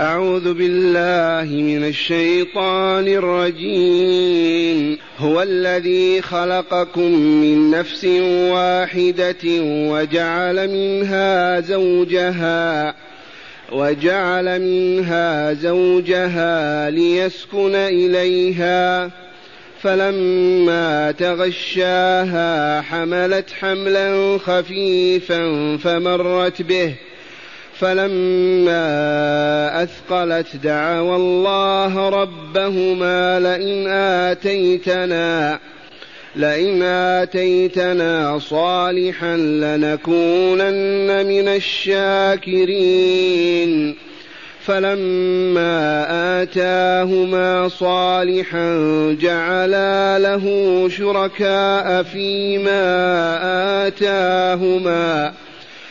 أعوذ بالله من الشيطان الرجيم. هو الذي خلقكم من نفس واحدة وجعل منها زوجها وجعل منها زوجها ليسكن إليها. فلما تغشاها حملت حملا خفيفا فمرت به. فلما أثقلت دعوا الله ربهما لئن آتيتنا لئن آتيتنا صالحا لنكونن من الشاكرين. فلما آتاهما صالحا جعلا له شركاء فيما آتاهما.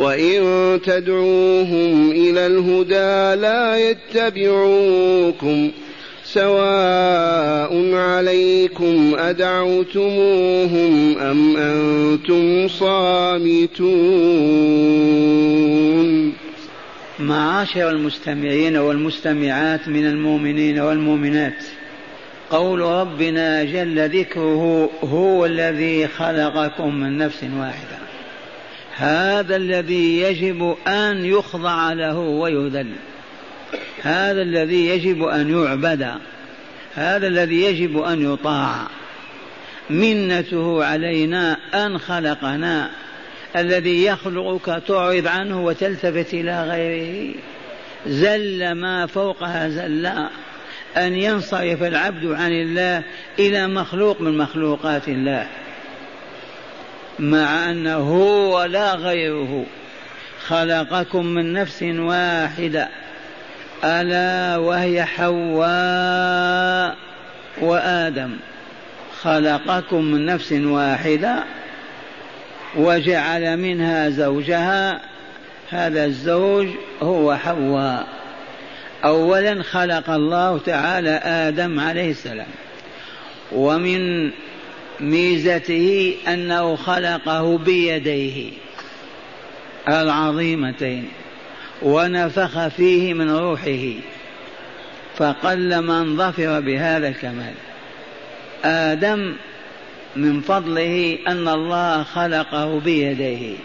وإن تدعوهم إلى الهدى لا يتبعوكم سواء عليكم أدعوتموهم أم أنتم صامتون معاشر المستمعين والمستمعات من المؤمنين والمؤمنات قول ربنا جل ذكره هو الذي خلقكم من نفس واحدة. هذا الذي يجب أن يخضع له ويذل. هذا الذي يجب أن يعبد. هذا الذي يجب أن يطاع. منته علينا أن خلقنا. الذي يخلقك تعرض عنه وتلتفت إلى غيره. زل ما فوقها زلا أن ينصرف العبد عن الله إلى مخلوق من مخلوقات الله. مع أنه هو لا غيره. خلقكم من نفس واحدة. ألا وهي حواء وآدم. خلقكم من نفس واحدة وجعل منها زوجها. هذا الزوج هو حواء. اولا خلق الله تعالى آدم عليه السلام. ومن ميزته أنه خلقه بيديه العظيمتين ونفخ فيه من روحه فقل من ظفر بهذا الكمال. آدم من فضله أن الله خلقه بيديه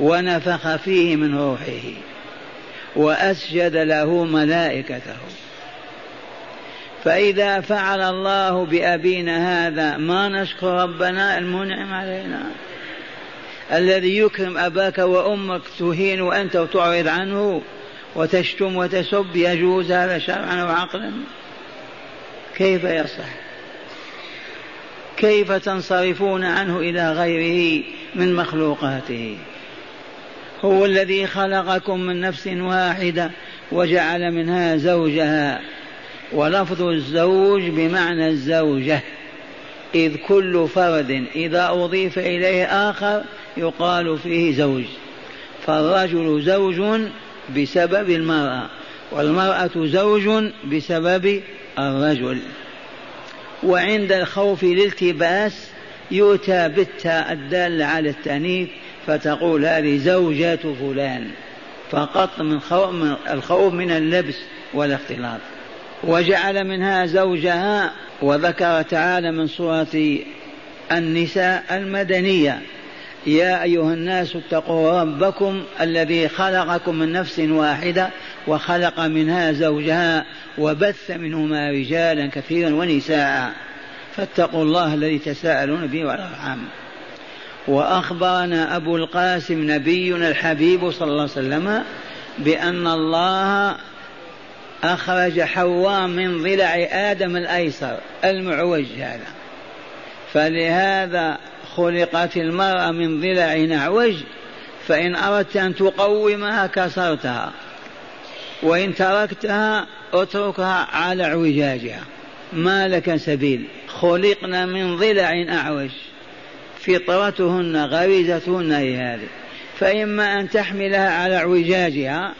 ونفخ فيه من روحه وأسجد له ملائكته. فإذا فعل الله بأبينا هذا ما نشكر ربنا المنعم علينا. الذي يكرم أباك وأمك تهين وأنت وتعرض عنه وتشتم وتسب يجوز هذا شرعا وعقلا. كيف يصح؟ كيف تنصرفون عنه إلى غيره من مخلوقاته؟ هو الذي خلقكم من نفس واحدة وجعل منها زوجها. ولفظ الزوج بمعنى الزوجة. إذ كل فرد إذا أضيف إليه آخر يقال فيه زوج. فالرجل زوج بسبب المرأة والمرأة زوج بسبب الرجل. وعند الخوف الالتباس يؤتى بالتاء الدالة على التأنيث فتقول هذه زوجة فلان. فقط من الخوف من اللبس والاختلاط. وجعل منها زوجها وذكر تعالى من سورة النساء المدنية. يا أيها الناس اتقوا ربكم الذي خلقكم من نفس واحدة وخلق منها زوجها وبث منهما رجالا كثيرا ونساء. فاتقوا الله الذي تساءلون به والأرحام. وأخبرنا أبو القاسم نبينا الحبيب صلى الله عليه وسلم بأن الله أخرج حواء من ضلع آدم الأيسر المعوج هذا. فلهذا خلقت المرأة من ضلع أعوج فإن أردت أن تقومها كسرتها وإن تركتها اتركها على اعوجاجها. ما لك سبيل؟ خلقنا من ضلع أعوج فطرتهن غريزتهن هي هذه. فإما أن تحملها على اعوجاجها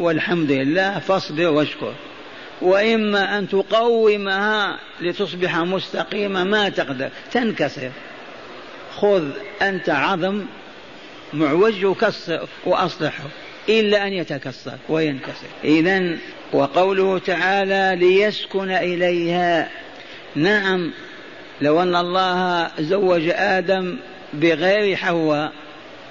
والحمد لله فاصبر واشكر. وإما أن تقومها لتصبح مستقيمة ما تقدر تنكسر. خذ أنت عظم معوج وكسر وأصلحه إلا أن يتكسر وينكسر. إذا وقوله تعالى ليسكن إليها. نعم لو أن الله زوج آدم بغير حواء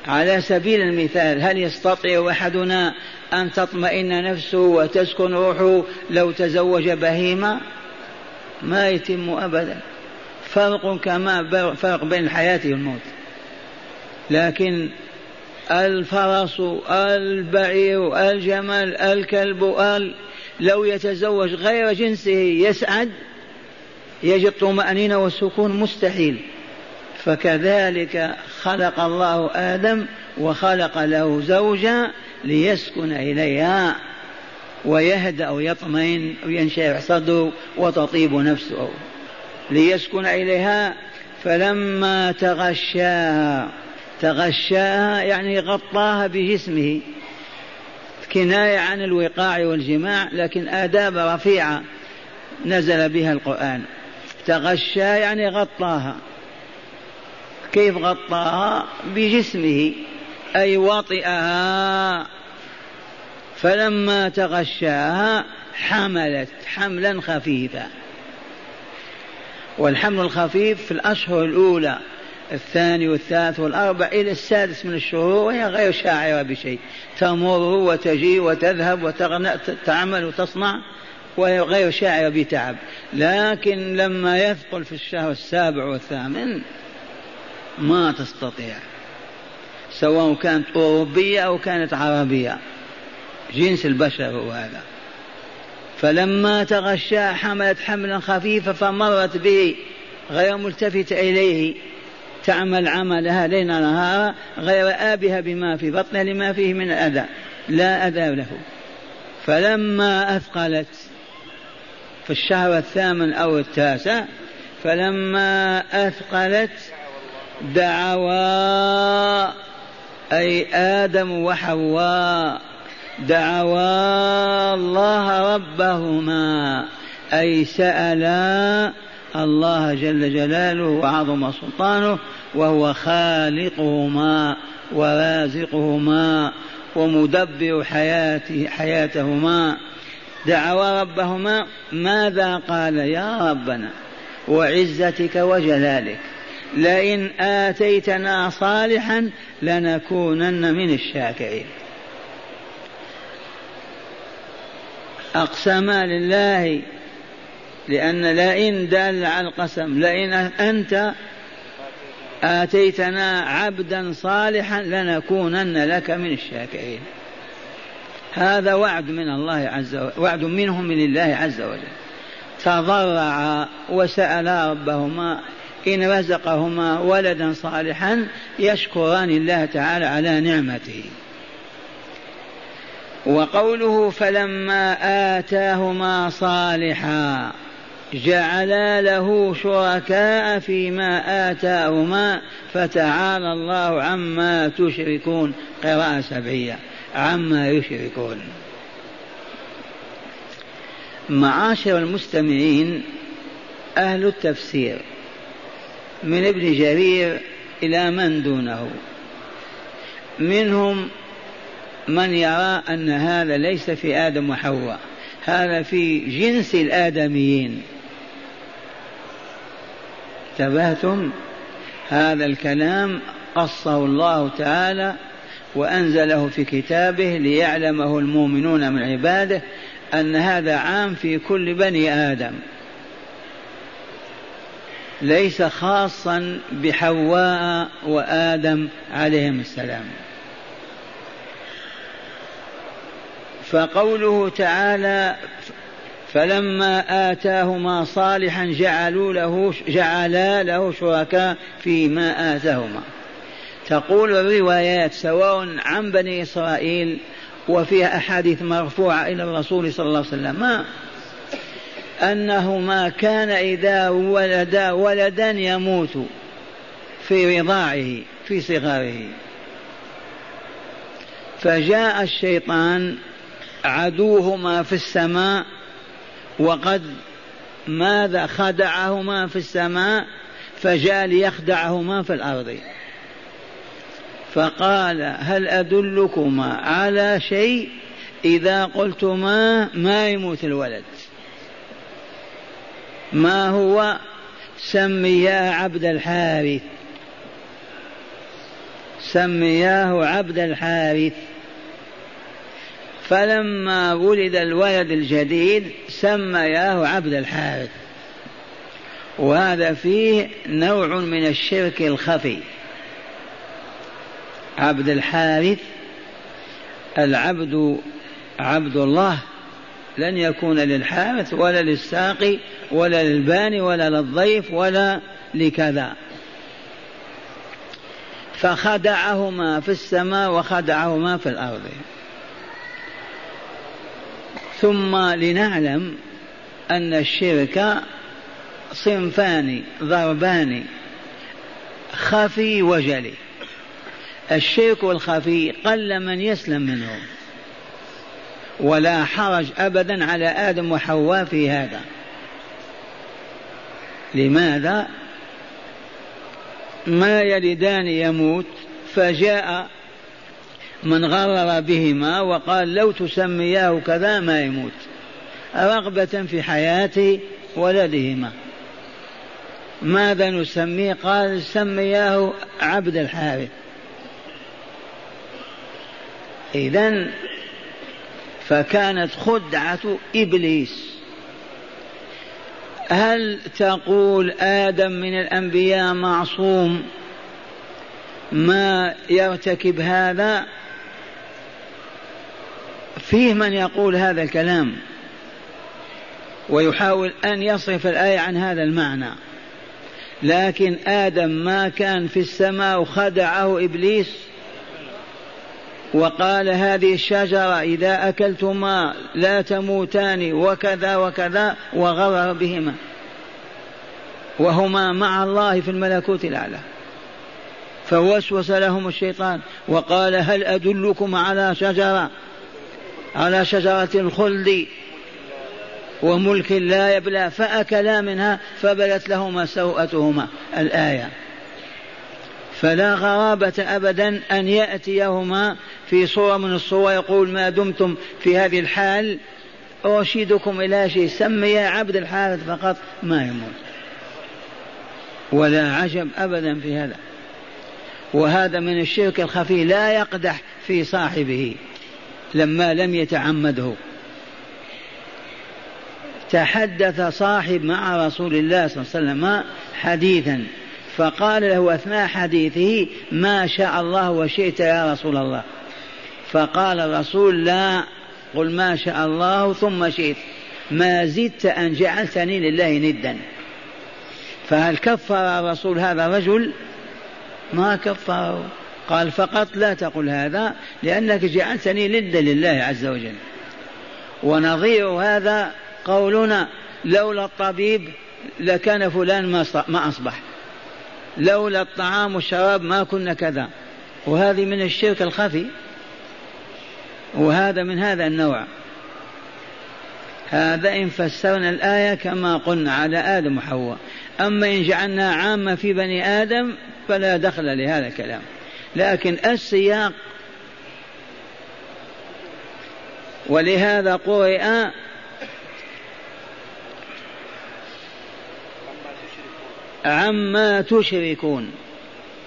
على سبيل المثال هل يستطيع أحدنا أن تطمئن نفسه وتسكن روحه لو تزوج بهيمة؟ ما يتم أبدا. فرق كما فرق بين الحياة والموت. لكن الفرس البعير الجمل الكلب ال لو يتزوج غير جنسه يسعد؟ يجد طمأنينة والسكون مستحيل. فكذلك خلق الله آدم وخلق له زوجا ليسكن إليها ويهدأ ويطمئن وينشرح صدره وتطيب نفسه ليسكن إليها فلما تغشاها تغشاها يعني غطاها بجسمه كناية عن الوقاع والجماع لكن آداب رفيعة نزل بها القرآن. تغشى يعني غطاها. كيف غطاها بجسمه أي وطئها. فلما تغشاها حملت حملا خفيفا. والحمل الخفيف في الأشهر الأولى الثاني والثالث والأربع إلى السادس من الشهور وهي غير شاعرة بشيء. تمر وتجي وتذهب وتغنى تعمل وتصنع وهي غير شاعرة بتعب. لكن لما يثقل في الشهر السابع والثامن ما تستطيع سواء كانت أوروبية أو كانت عربية. جنس البشر هو هذا. فلما تغشى حملت حملا خفيفا فمرت به غير ملتفتة إليه. تعمل عملها ليل نهارا غير آبها بما في بطنها لما فيه من أذى لا أذى له. فلما أثقلت في الشهر الثامن أو التاسع فلما أثقلت دعوا أي آدم وحواء. دعوا الله ربهما أي سألا الله جل جلاله وعظم سلطانه وهو خالقهما ورازقهما ومدبر حياته حياتهما. دعوا ربهما ماذا قال يا ربنا؟ وعزتك وجلالك. لئن آتيتنا صالحا لنكونن من الشاكرين. أقسما لله لأن لئن دال على القسم لئن أنت آتيتنا عبدا صالحا لنكونن لك من الشاكرين. هذا وعد من الله عز وجل وعد منهم من الله عز وجل. تضرعا وسألا ربهما إن رزقهما ولدا صالحا يشكران الله تعالى على نعمته. وقوله فلما آتاهما صالحا جعلا له شركاء فيما آتاهما فتعالى الله عما تشركون. قراءة سبعية. عما يشركون. معاشر المستمعين أهل التفسير من ابن جرير إلى من دونه. منهم من يرى أن هذا ليس في آدم وحواء هذا في جنس الآدميين. انتبهتم؟ هذا الكلام قصه الله تعالى وأنزله في كتابه ليعلمه المؤمنون من عباده أن هذا عام في كل بني آدم. ليس خاصا بحواء وآدم عليهم السلام. فقوله تعالى فلما آتاهما صالحا جعلوا له جعلا له شركاء فيما آتاهما. تقول الروايات سواء عن بني إسرائيل وفيها أحاديث مرفوعة إلى الرسول صلى الله عليه وسلم. ما أنه ما كان إذا ولد ولدا يموت في رضاعه في صغاره. فجاء الشيطان عدوهما في السماء وقد ماذا خدعهما في السماء فجاء ليخدعهما في الأرض. فقال هل أدلكما على شيء إذا قلتما ما يموت الولد؟ ما هو سمياه عبد الحارث؟ سمياه عبد الحارث. فلما ولد الولد الجديد سمياه عبد الحارث. وهذا فيه نوع من الشرك الخفي. عبد الحارث العبد عبد الله لن يكون للحارث ولا للساقي ولا للباني ولا للضيف ولا لكذا. فخدعهما في السماء وخدعهما في الأرض. ثم لنعلم أن الشرك صنفان ضربان خفي وجلي. الشرك الخفي قل من يسلم منه ولا حرج ابدا على آدم وحواء في هذا. لماذا؟ ما يلدان يموت فجاء من غرر بهما وقال لو تسمياه كذا ما يموت. رغبة في حياة ولدهما. ماذا نسميه؟ قال سمياه عبد الحارث. إذا فكانت خدعة إبليس. هل تقول آدم من الأنبياء معصوم ما يرتكب هذا؟ فيه من يقول هذا الكلام ويحاول أن يصرف الآية عن هذا المعنى. لكن آدم ما كان في السماء وخدعه إبليس وقال هذه الشجرة إذا أكلتما لا تموتان وكذا وكذا وغرر بهما. وهما مع الله في الملكوت الأعلى. فوسوس لهم الشيطان وقال هل أدلكم على شجرة؟ على شجرة الخلد وملك لا يبلى فأكلا منها فبلت لهما سوءتهما. الآية. فلا غرابة أبدا أن يأتيهما في صورة من الصور يقول ما دمتم في هذه الحال أرشدكم إلى شيء سمي عبد الحارث فقط ما يموت. ولا عجب أبدا في هذا. وهذا من الشرك الخفي لا يقدح في صاحبه لما لم يتعمده. تحدث صاحب مع رسول الله صلى الله عليه وسلم حديثا فقال له أثناء حديثه ما شاء الله وشئت يا رسول الله. فقال الرسول لا قل ما شاء الله ثم شئت. ما زدت أن جعلتني لله ندا. فهل كفر الرسول هذا الرجل؟ ما كفره قال فقط لا تقل هذا لأنك جعلتني ندا لله عز وجل. ونظير هذا قولنا لولا الطبيب لكان فلان ما أصبح. لولا الطعام والشراب ما كنا كذا. وهذه من الشرك الخفي. وهذا من هذا النوع. هذا إن فسرنا الآية كما قلنا على آدم وحواء. أما إن جعلنا عامة في بني آدم فلا دخل لهذا الكلام. لكن السياق ولهذا قرئ عما تشركون.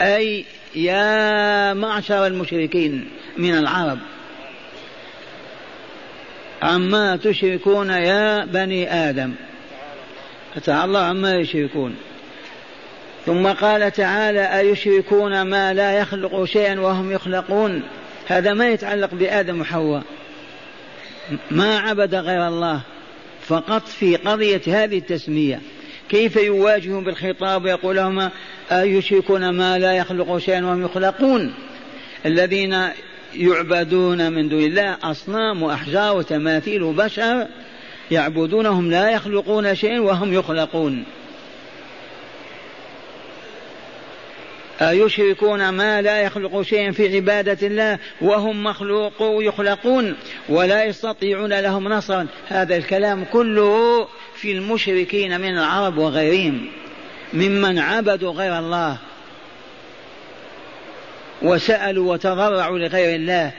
أي يا معشر المشركين من العرب. عما تشركون يا بني آدم. تعالى الله عما يشركون. ثم قال تعالى أيشركون ما لا يخلق شيئا وهم يخلقون؟ هذا ما يتعلق بآدم وحواء. ما عبد غير الله فقط في قضية هذه التسمية. كيف يواجههم بالخطاب ويقول لهم أيشركون ما لا يخلق شيئا وهم يخلقون. الذين يعبدون من دون الله أصنام وأحجار وتماثيل وبشر يعبدونهم لا يخلقون شيئا وهم يخلقون. أيشركون ما لا يخلق شيئا في عبادة الله وهم مخلوق يخلقون ولا يستطيعون لهم نصرا. هذا الكلام كله في المشركين من العرب وغيرهم ممن عبدوا غير الله وسألوا وتضرعوا لغير الله.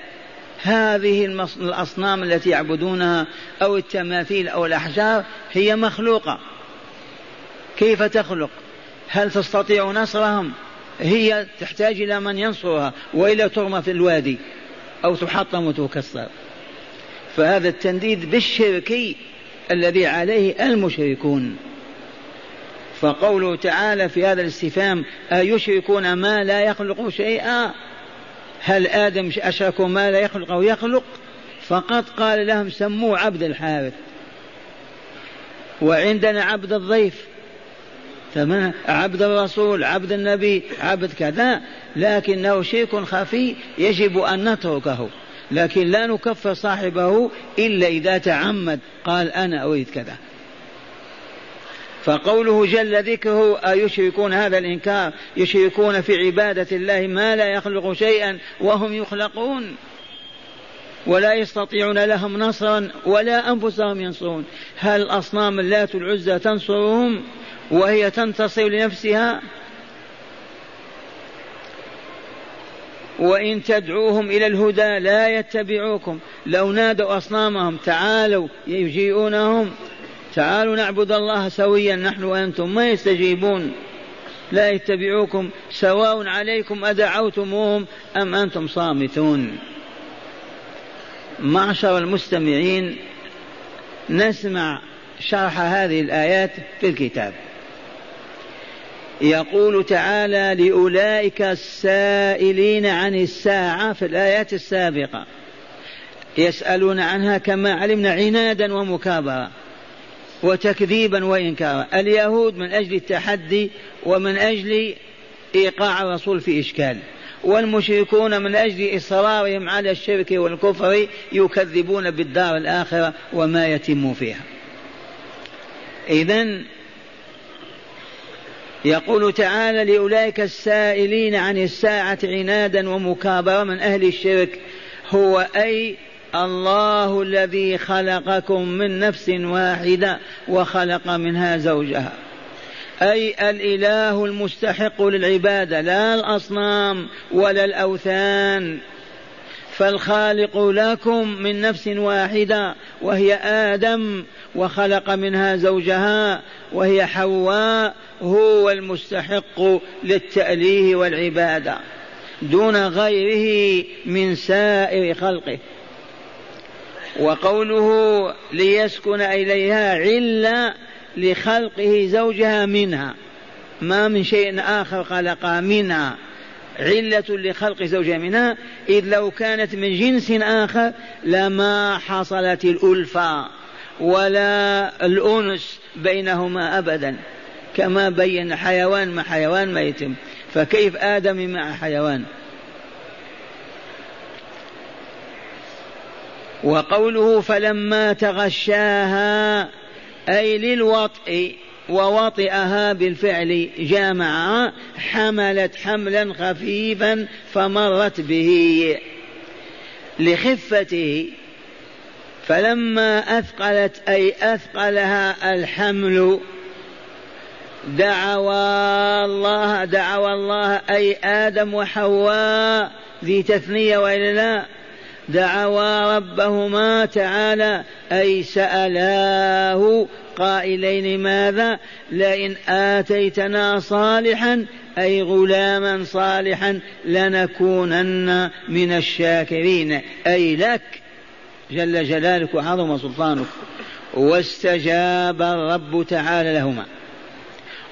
هذه الأصنام التي يعبدونها أو التماثيل أو الأحجار هي مخلوقة. كيف تخلق؟ هل تستطيع نصرهم؟ هي تحتاج إلى من ينصرها وإلا ترمى في الوادي أو تحطم وتكسر. فهذا التنديد بالشرك الذي عليه المشركون. فقوله تعالى في هذا الاستفهام أيشركون ما لا يخلق شيئا؟ هل آدم أشركوا ما لا يخلق أو يخلق؟ فقط قال لهم سموه عبد الحارث. وعندنا عبد الضيف. تمام عبد الرسول عبد النبي عبد كذا لكنه شرك خفي يجب أن نتركه. لكن لا نكفر صاحبه إلا إذا تعمد قال أنا أريد كذا. فقوله جل ذكره أيشركون هذا الإنكار؟ يشركون في عبادة الله ما لا يخلق شيئا وهم يخلقون. ولا يستطيعون لهم نصرا ولا أنفسهم ينصرون. هل أصنام اللات العزى تنصرهم وهي تنتصر لنفسها؟ وإن تدعوهم إلى الهدى لا يتبعوكم. لو نادوا أصنامهم تعالوا يجيئونهم. تعالوا نعبد الله سويا نحن وأنتم ما يستجيبون. لا يتبعوكم سواء عليكم أدعوتموهم أم أنتم صامتون. معشر المستمعين نسمع شرح هذه الآيات في الكتاب. يقول تعالى لأولئك السائلين عن الساعة في الآيات السابقة. يسألون عنها كما علمنا عنادا ومكابرة وتكذيبا وإنكارا. اليهود من أجل التحدي ومن أجل إيقاع الرسول في إشكال. والمشركون من أجل إصرارهم على الشرك والكفر يكذبون بالدار الآخرة وما يتم فيها. إذا يقول تعالى لأولئك السائلين عن الساعة عنادا ومكابرة من أهل الشرك هو أي الله الذي خلقكم من نفس واحدة وخلق منها زوجها. أي الإله المستحق للعبادة لا الأصنام ولا الأوثان. فالخالق لكم من نفس واحدة وهي آدم وخلق منها زوجها وهي حواء هو المستحق للتأليه والعبادة دون غيره من سائر خلقه. وقوله ليسكن إليها علة لخلقه زوجها منها. ما من شيء آخر خلقها منها. علة لخلق زوجها منها. إذ لو كانت من جنس آخر لما حصلت الألفة ولا الأنس بينهما أبدا. كما بين حيوان مع حيوان ما يتم فكيف آدم مع حيوان؟ وقوله فلما تغشاها أي للوطئ ووطئها بالفعل جامع حملت حملا خفيفا فمرت به لخفته. فلما أثقلت أي أثقلها الحمل دعوا الله دعوا الله أي آدم وحواء ذي تثنية وإلا لا؟ دعوا ربهما تعالى أي سألاه قائلين ماذا؟ لئن آتيتنا صالحا أي غلاما صالحا لنكونن من الشاكرين. أي لك جل جلالك وعظم سلطانك واستجاب الرب تعالى لهما.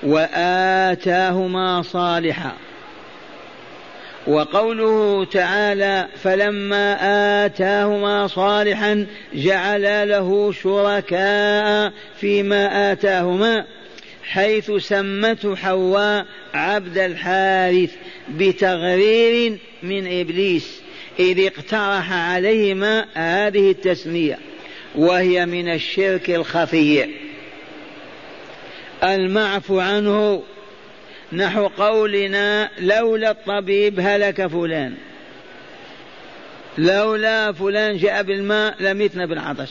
وآتاهما صالحا. وقوله تعالى فلما آتاهما صالحا جعل له شركاء فيما آتاهما حيث سمته حواء عبد الحارث بتغرير من إبليس إذ اقترح عليهما هذه التسمية وهي من الشرك الخفي. المعفو عنه نحو قولنا لولا الطبيب هلك فلان. لولا فلان جاء بالماء لمتنا بالعطش.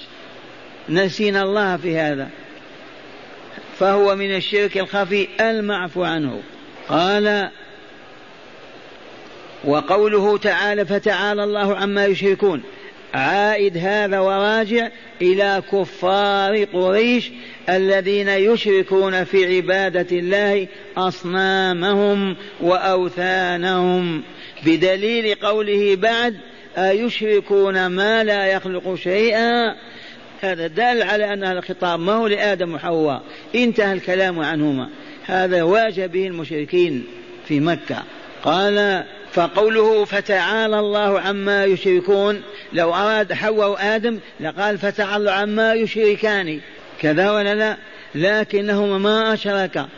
نسينا الله في هذا. فهو من الشرك الخفي المعفو عنه. قال وقوله تعالى فتعالى الله عما يشركون. عائد هذا وراجع إلى كفار قريش الذين يشركون في عبادة الله أصنامهم وأوثانهم. بدليل قوله بعد أيشركون ما لا يخلق شيئا؟ هذا دال على أن الخطاب ما هو لآدم وحواء. انتهى الكلام عنهما. هذا واجه به المشركين في مكة. قال فقوله فتعالى الله عما يشركون لو أراد حواء وآدم لقال فتعالى عما يشركان. كذا ولا لا؟ لكنهما ما أشركا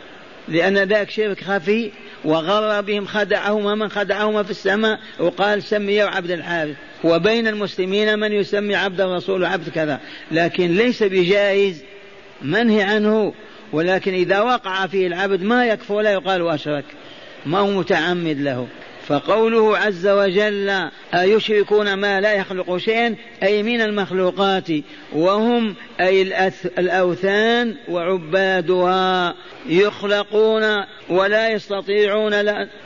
لأن ذاك شرك خفي وغر بهم خدعهما من خدعهما في السماء وقال سميه عبد الحارث. وبين المسلمين من يسمي عبد الرسول وعبد كذا. لكن ليس بجائز منهي عنه ولكن إذا وقع فيه العبد ما يكفر ولا يقال أشرك. ما هو متعمد له. فقوله عز وجل أيشركون ما لا يخلق شيئا؟ أي من المخلوقات. وهم أي الأوثان وعبادها يخلقون ولا يستطيعون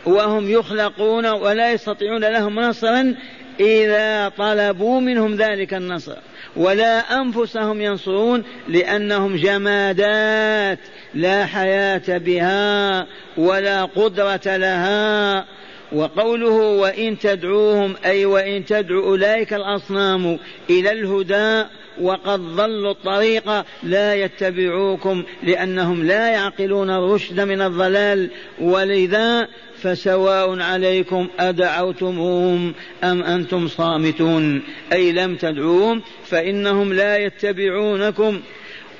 وهم يخلقون ولا يستطيعون لهم نصرا إذا طلبوا منهم ذلك النصر. ولا أنفسهم ينصرون لأنهم جمادات لا حياة بها ولا قدرة لها. وقوله وإن تدعوهم أي وإن تدعو أولئك الأصنام إلى الهدى وقد ضلوا الطريق لا يتبعوكم لأنهم لا يعقلون الرشد من الضلال. ولذا فسواء عليكم أدعوتموهم أم أنتم صامتون. أي لم تدعوهم فإنهم لا يتبعونكم.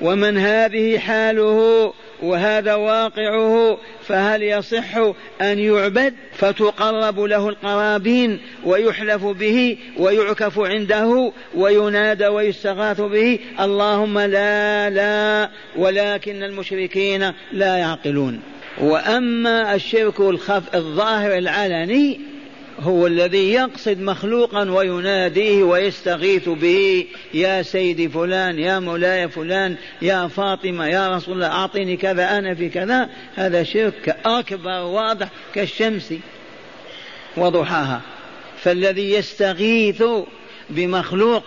ومن هذه حاله وهذا واقعه فهل يصح أن يعبد؟ فتقرب له القرابين ويحلف به ويعكف عنده وينادى ويستغاث به اللهم لا لا ولكن المشركين لا يعقلون. وأما الشرك الخف الظاهر العلني هو الذي يقصد مخلوقا ويناديه ويستغيث به يا سيدي فلان يا مولاي فلان يا فاطمة يا رسول الله أعطيني كذا أنا في كذا. هذا شرك أكبر واضح كالشمس وضحاها. فالذي يستغيث بمخلوق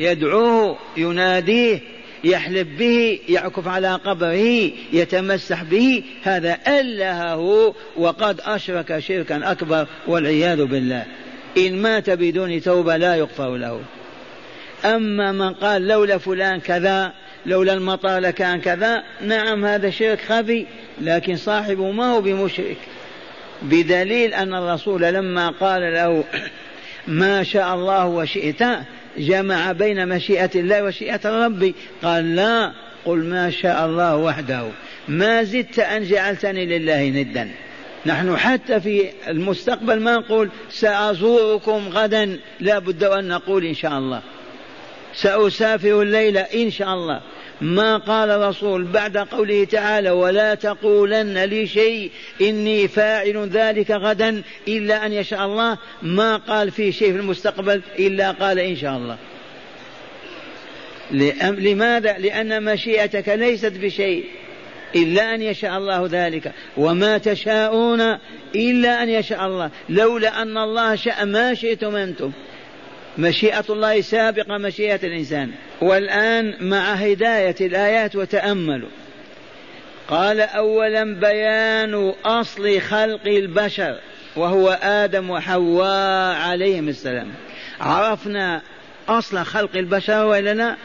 يدعوه يناديه يحلف به يعكف على قبره يتمسح به هذا ألهه وقد أشرك شركا أكبر والعياذ بالله. إن مات بدون توبة لا يغفر له. أما من قال لولا فلان كذا لولا المطر لكان كذا نعم هذا شرك خفي لكن صاحبه ما هو بمشرك. بدليل أن الرسول لما قال له ما شاء الله وشئت جمع بين مشيئة الله ومشيئة الرب قال لا. قل ما شاء الله وحده. ما زدت أن جعلتني لله ندا. نحن حتى في المستقبل ما نقول سأزوركم غدا. لا بد أن نقول إن شاء الله. سأسافر الليلة إن شاء الله. ما قال الرسول بعد قوله تعالى ولا تقولن لشيء إني فاعل ذلك غدا إلا أن يشاء الله. ما قال في شيء في المستقبل إلا قال إن شاء الله. لماذا؟ لأن مشيئتك ليست بشيء إلا أن يشاء الله ذلك. وما تشاءون إلا أن يشاء الله. لولا أن الله شاء ما شئتم أنتم. مشيئة الله سابقة مشيئة الإنسان. والآن مع هداية الآيات وتأملوا. قال أولا بيان أصل خلق البشر وهو آدم وحواء عليهم السلام. عرفنا أصل خلق البشر وإلا لا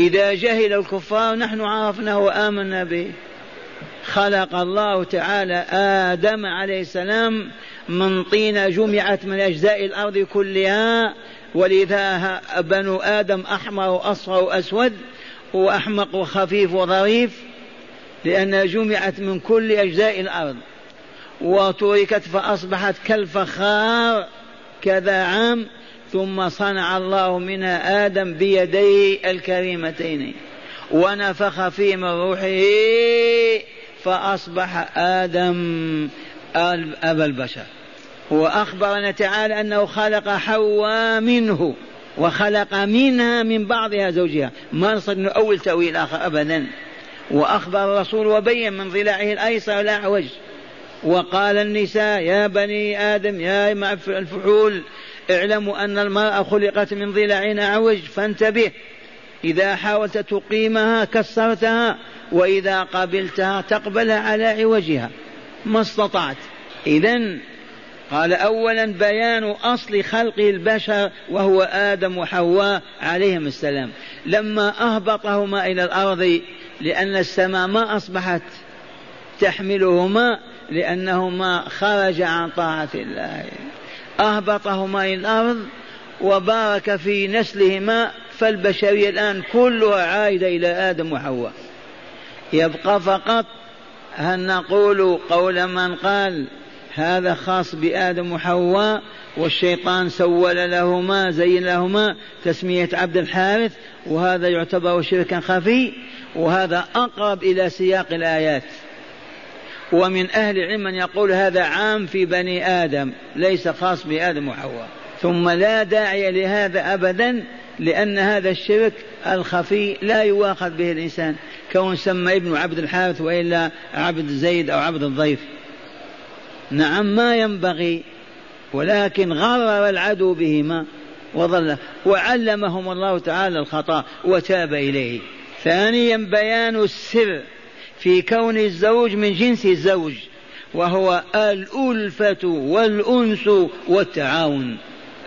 إذا جهل الكفار نحن عرفناه وآمنا به. خلق الله تعالى آدم عليه السلام من طين جمعت من أجزاء الأرض كلها ولذا بنو آدم أحمر وأصفر وأسود وأحمق وخفيف وظريف لأنها جمعت من كل أجزاء الأرض. وتركت فأصبحت كالفخار كذا عام ثم صنع الله منها آدم بيديه الكريمتين. ونفخ فيه من روحه فأصبح آدم أبا البشر. وأخبرنا تعالى أنه خلق حواء منه وخلق منها من بعضها زوجها. ما نستطيع أول تأويل آخر أبدا. وأخبر الرسول وبين من ضلاعه الأيسر والأعوج وقال النساء يا بني آدم يا الفحول اعلموا أن المرأة خلقت من ضلع أعوج فانتبه. إذا حاولت تقيمها كسرتها وإذا قبلتها تقبلها على عوجها. ما استطعت. إذا قال أولا بيان أصل خلق البشر وهو آدم وحواء عليهم السلام. لما أهبطهما إلى الأرض لأن السماء ما أصبحت تحملهما لأنهما خرج عن طاعة الله. أهبطهما إلى الأرض وبارك في نسلهما فالبشرية الآن كلها عائدة إلى آدم وحواء. يبقى فقط هل نقول قول من قال هذا خاص بآدم وحواء والشيطان سول لهما زين لهما تسمية عبد الحارث وهذا يعتبر شركا خفي وهذا أقرب إلى سياق الآيات. ومن أهل العلم من يقول هذا عام في بني آدم ليس خاص بآدم وحواء. ثم لا داعي لهذا أبدا لأن هذا الشرك الخفي لا يواخذ به الإنسان كون سمى ابن عبد الحارث وإلا عبد زيد أو عبد الضيف. نعم ما ينبغي ولكن غرر العدو بهما وظل وعلمهم الله تعالى الخطأ وتاب إليه. ثانيا بيان السر في كون الزوج من جنس الزوج وهو الألفة والأنس والتعاون.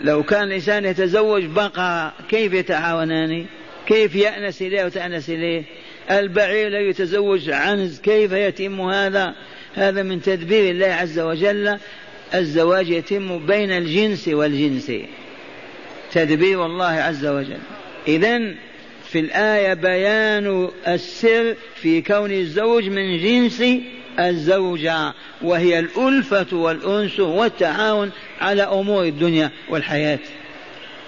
لو كان الإنسان يتزوج بقرة كيف يتعاونان؟ كيف يأنس إليه وتأنس إليه؟ البعير لا يتزوج عنز كيف يتم هذا؟ هذا من تدبير الله عز وجل الزواج يتم بين الجنس والجنس. تدبير الله عز وجل. إذا في الآية بيان السر في كون الزوج من جنس الزوجة وهي الألفة والأنس والتعاون على أمور الدنيا والحياة.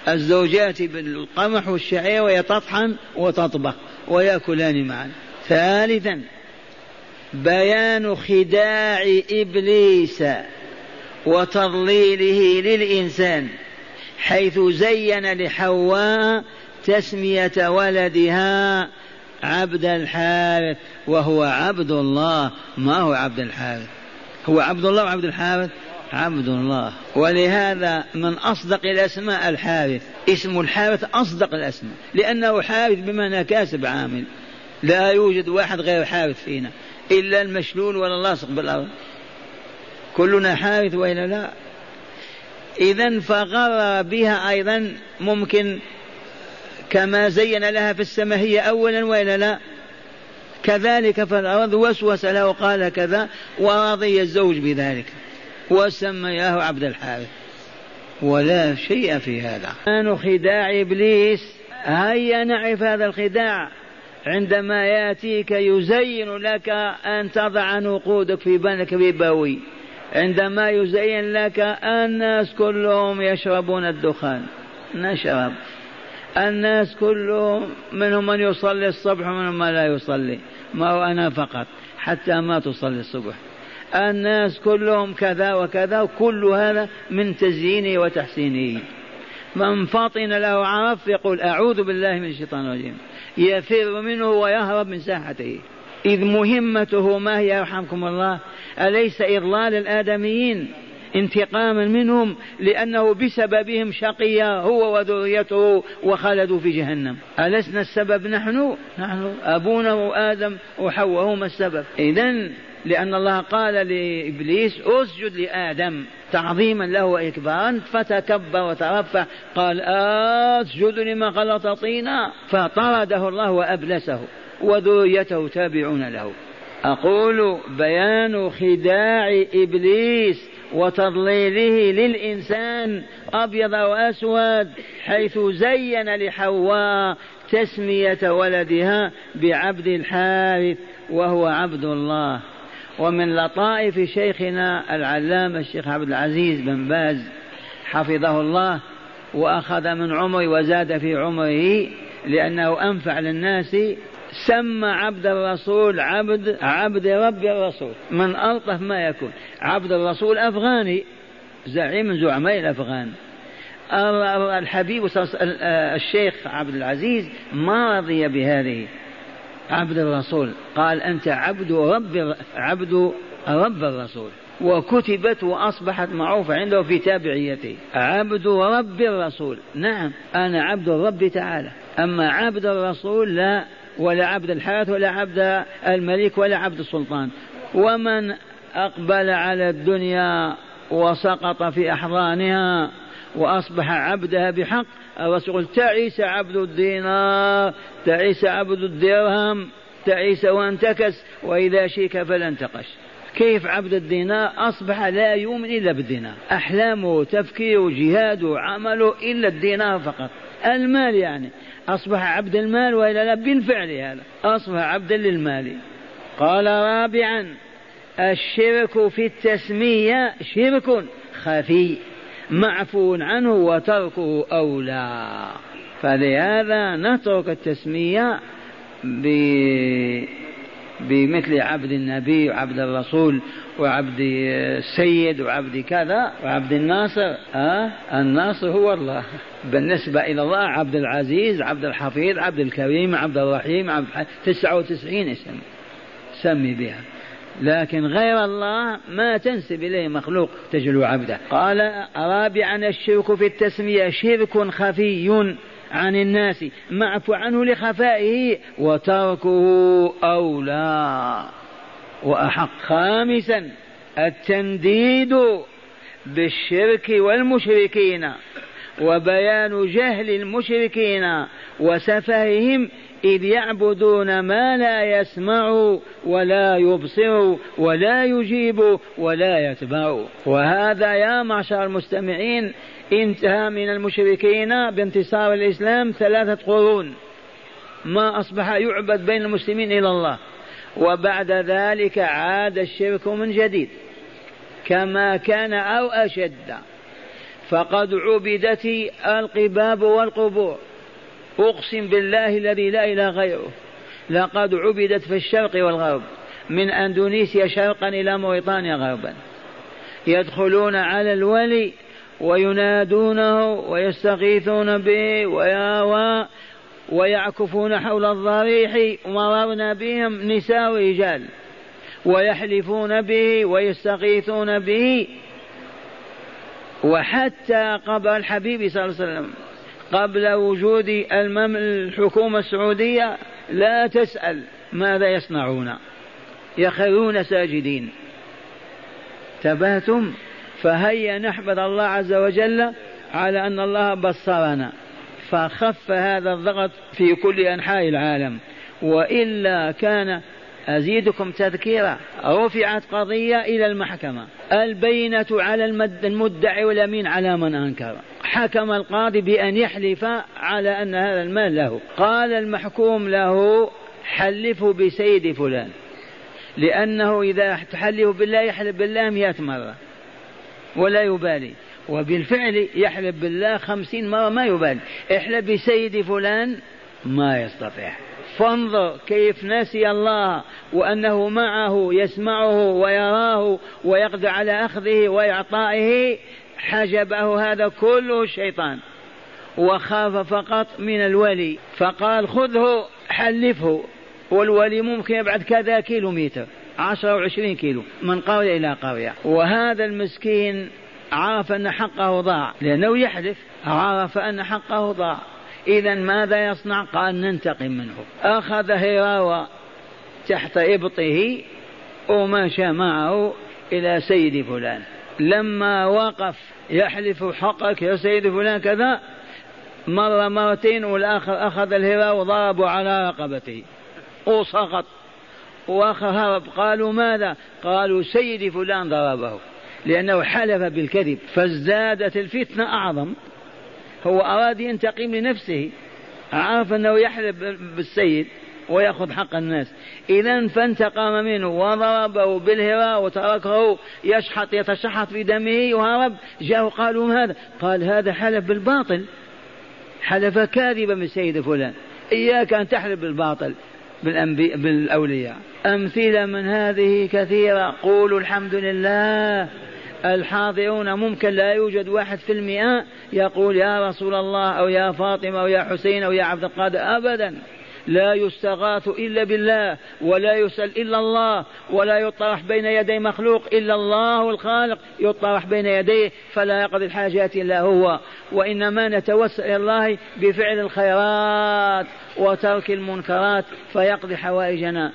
الزوجات بالقمح والشعير وهي تطحن وتطبخ ويأكلان معا. ثالثا بيان خداع إبليس وتضليله للإنسان حيث زين لحواء تسمية ولدها عبد الحارث وهو عبد الله. ما هو عبد الحارث؟ هو عبد الله وعبد الحارث؟ عبد الله. ولهذا من أصدق الأسماء الحارث اسم الحارث أصدق الأسماء لأنه حارث بمعنى كاسب عامل. لا يوجد واحد غير حارث فينا. إلا المشلول ولا اللاصق بالأرض. كلنا حارث وإلا لا. إذا فغر بها أيضا ممكن كما زين لها في السماء هي أولا وإلا لا. كذلك في الأرض وسوس له وقال كذا ورضي الزوج بذلك. وسمياه عبد الحارث. ولا شيء في هذا. كان خداع إبليس. هيا نعرف هذا الخداع. عندما يأتيك يزين لك أن تضع نقودك في بنك ربوي عندما يزين لك الناس كلهم يشربون الدخان. نشرب. الناس كلهم منهم من يصلي الصبح ومنهم من لا يصلي. ما هو أنا فقط حتى ما تصلي الصبح. الناس كلهم كذا وكذا كل هذا من تزيينه وتحسينه. من فطن له عرف يقول أعوذ بالله من الشيطان الرجيم. يفر منه ويهرب من ساحته. إذ مهمته ما هي يرحمكم الله؟ أليس إضلال الآدميين انتقاما منهم لأنه بسببهم شقي هو وذريته وخلدوا في جهنم؟ ألسنا السبب نحن؟ نحن. أبونا آدم وحواء هما السبب. إذا لأن الله قال لإبليس أسجد لآدم تعظيما له وإكبارا فتكبر وترفع قال أسجد لما خلط طينا. فطرده الله وأبلسه وذريته تابعون له. أقول بيان خداع إبليس وتضليله للإنسان أبيض وأسود حيث زين لحواء تسمية ولدها بعبد الحارث وهو عبد الله. ومن لطائف شيخنا العلامة الشيخ عبد العزيز بن باز حفظه الله وأخذ من عمره وزاد في عمره لأنه أنفع للناس سمى عبد الرسول عبد عبد رب الرسول. من ألطف ما يكون. عبد الرسول أفغاني زعيم من زعماء الأفغان. الحبيب الشيخ عبد العزيز ما رضي بهذه. عبد الرسول. قال أنت عبد رب عبد رب الرسول. وكتبت وأصبحت معروفة عنده في تابعيته عبد رب الرسول. نعم أنا عبد الرب تعالى. أما عبد الرسول لا ولا عبد الحارث ولا عبد الملك ولا عبد السلطان. ومن أقبل على الدنيا وسقط في أحضانها وأصبح عبدها بحق الرسول تعيس عبد الدينار. تعيس عبد الدرهم تعيس وانتكس وإذا شيك فلانتقش كيف عبد الدينار أصبح لا يؤمن إلا بالدينار؟ أحلامه تفكيره جهاده عمله إلا الدينار فقط. المال يعني أصبح عبد المال وإلا لا؟ بالفعل هذا أصبح عبدا للمال. قال رابعا الشرك في التسمية شرك خفي معفو عنه وتركه أولى. فلهذا نترك التسمية ب بمثل عبد النبي وعبد الرسول وعبد السيد وعبد كذا وعبد الناصر. ها؟ أه؟ الناصر هو الله. بالنسبة إلى الله عبد العزيز عبد الحفيظ عبد الكريم عبد الرحيم عبد تسعة وتسعين اسم. سمي بها. لكن غير الله ما تنسب إليه مخلوق تجلو عبده. قال رابعا الشرك في التسمية شرك خفي. عن الناس معفو عنه لخفائه وتركه أولى. وأحق خامسا التنديد بالشرك والمشركين وبيان جهل المشركين وسفههم إذ يعبدون ما لا يسمع ولا يبصر ولا يجيب ولا يتبع. وهذا يا معشر المستمعين انتهى من المشركين بانتصار الإسلام ثلاثة قرون. ما أصبح يعبد بين المسلمين إلى الله. وبعد ذلك عاد الشرك من جديد. كما كان أو أشد. فقد عبدت القباب والقبور. أقسم بالله الذي لا إله غيره. لقد عبدت في الشرق والغرب. من أندونيسيا شرقا إلى موريطانيا غربا. يدخلون على الولي وينادونه ويستغيثون به ويا ويعكفون حول الضريح مررنا بهم نساء ورجال ويحلفون به ويستغيثون به وحتى قبل الحبيب صلى الله عليه وسلم قبل وجود الحكومة السعودية لا تسأل ماذا يصنعون. يخرون ساجدين. تبهتم فهيا نحمد الله عز وجل على أن الله بصرنا فخف هذا الضغط في كل أنحاء العالم. وإلا كان أزيدكم تذكيرا رفعت قضية إلى المحكمة. البينة على المدعي والأمين على من أنكر. حكم القاضي بأن يحلف على أن هذا المال له. قال المحكوم له حلفه بسيد فلان. لأنه إذا تحلف بالله يحلف بالله مئة مرة. ولا يبالي. وبالفعل يحلف بالله خمسين مرة ما يبالي. احلف بسيد فلان ما يستطيع. فانظر كيف نسي الله وأنه معه يسمعه ويراه ويقدر على أخذه وإعطائه. حجبه هذا كله الشيطان وخاف فقط من الولي. فقال خذه حلفه. والولي ممكن يبعد كذا كيلو متر عشرة وعشرين كيلو من قرية إلى قرية وهذا المسكين عرف أن حقه ضاع لأنه يحلف عرف أن حقه ضاع. إذا ماذا يصنع؟ قال ننتقم منه. أخذ هراوة تحت إبطه ومشى معه إلى سيد فلان. لما وقف يحلف حقك يا سيد فلان كذا مرة مرتين والآخر أخذ الهراء وضربوا على رقبته. وسقط. وآخر هرب قالوا ماذا؟ قالوا سيدي فلان ضربه. لأنه حلف بالكذب فازدادت الفتنة أعظم. هو أراد ينتقم لنفسه. عرف أنه يحلف بالسيد ويأخذ حق الناس. إذا فانتقم منه وضربه بالهراء وتركه يشحط يتشحط في دمه وهرب. جاءوا قالوا ما هذا قال هذا حلف بالباطل. حلف كاذبا من سيد فلان. إياك أن تحلف بالباطل. بالأنبياء بالأولياء. أمثلة من هذه كثيرة. قولوا الحمد لله. الحاضرون ممكن لا يوجد واحد في المئة يقول يا رسول الله أو يا فاطمة أو يا حسين أو يا عبد القادر. أبدا. لا يستغاث إلا بالله ولا يسأل إلا الله ولا يطرح بين يدي مخلوق إلا الله الخالق. يطرح بين يديه فلا يقضي الحاجات إلا هو. وإنما نتوسل إلى الله بفعل الخيرات. وترك المنكرات فيقضي حوائجنا.